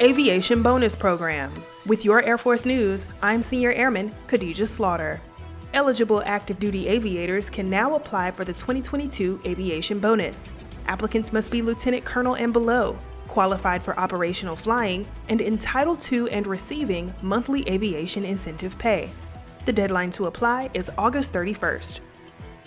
Aviation Bonus Program. With your Air Force News, I'm Senior Airman Khadija Slaughter. Eligible active duty aviators can now apply for the 2022 Aviation Bonus. Applicants must be Lieutenant Colonel and below, qualified for operational flying, and entitled to and receiving monthly aviation incentive pay. The deadline to apply is August 31st.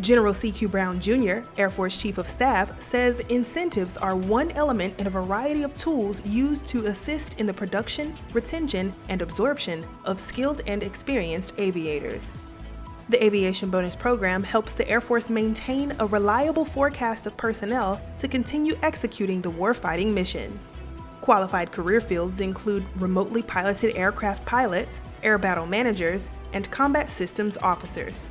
General C.Q. Brown Jr., Air Force Chief of Staff, says incentives are one element in a variety of tools used to assist in the production, retention, and absorption of skilled and experienced aviators. The Aviation Bonus Program helps the Air Force maintain a reliable forecast of personnel to continue executing the warfighting mission. Qualified career fields include remotely piloted aircraft pilots, air battle managers, and combat systems officers.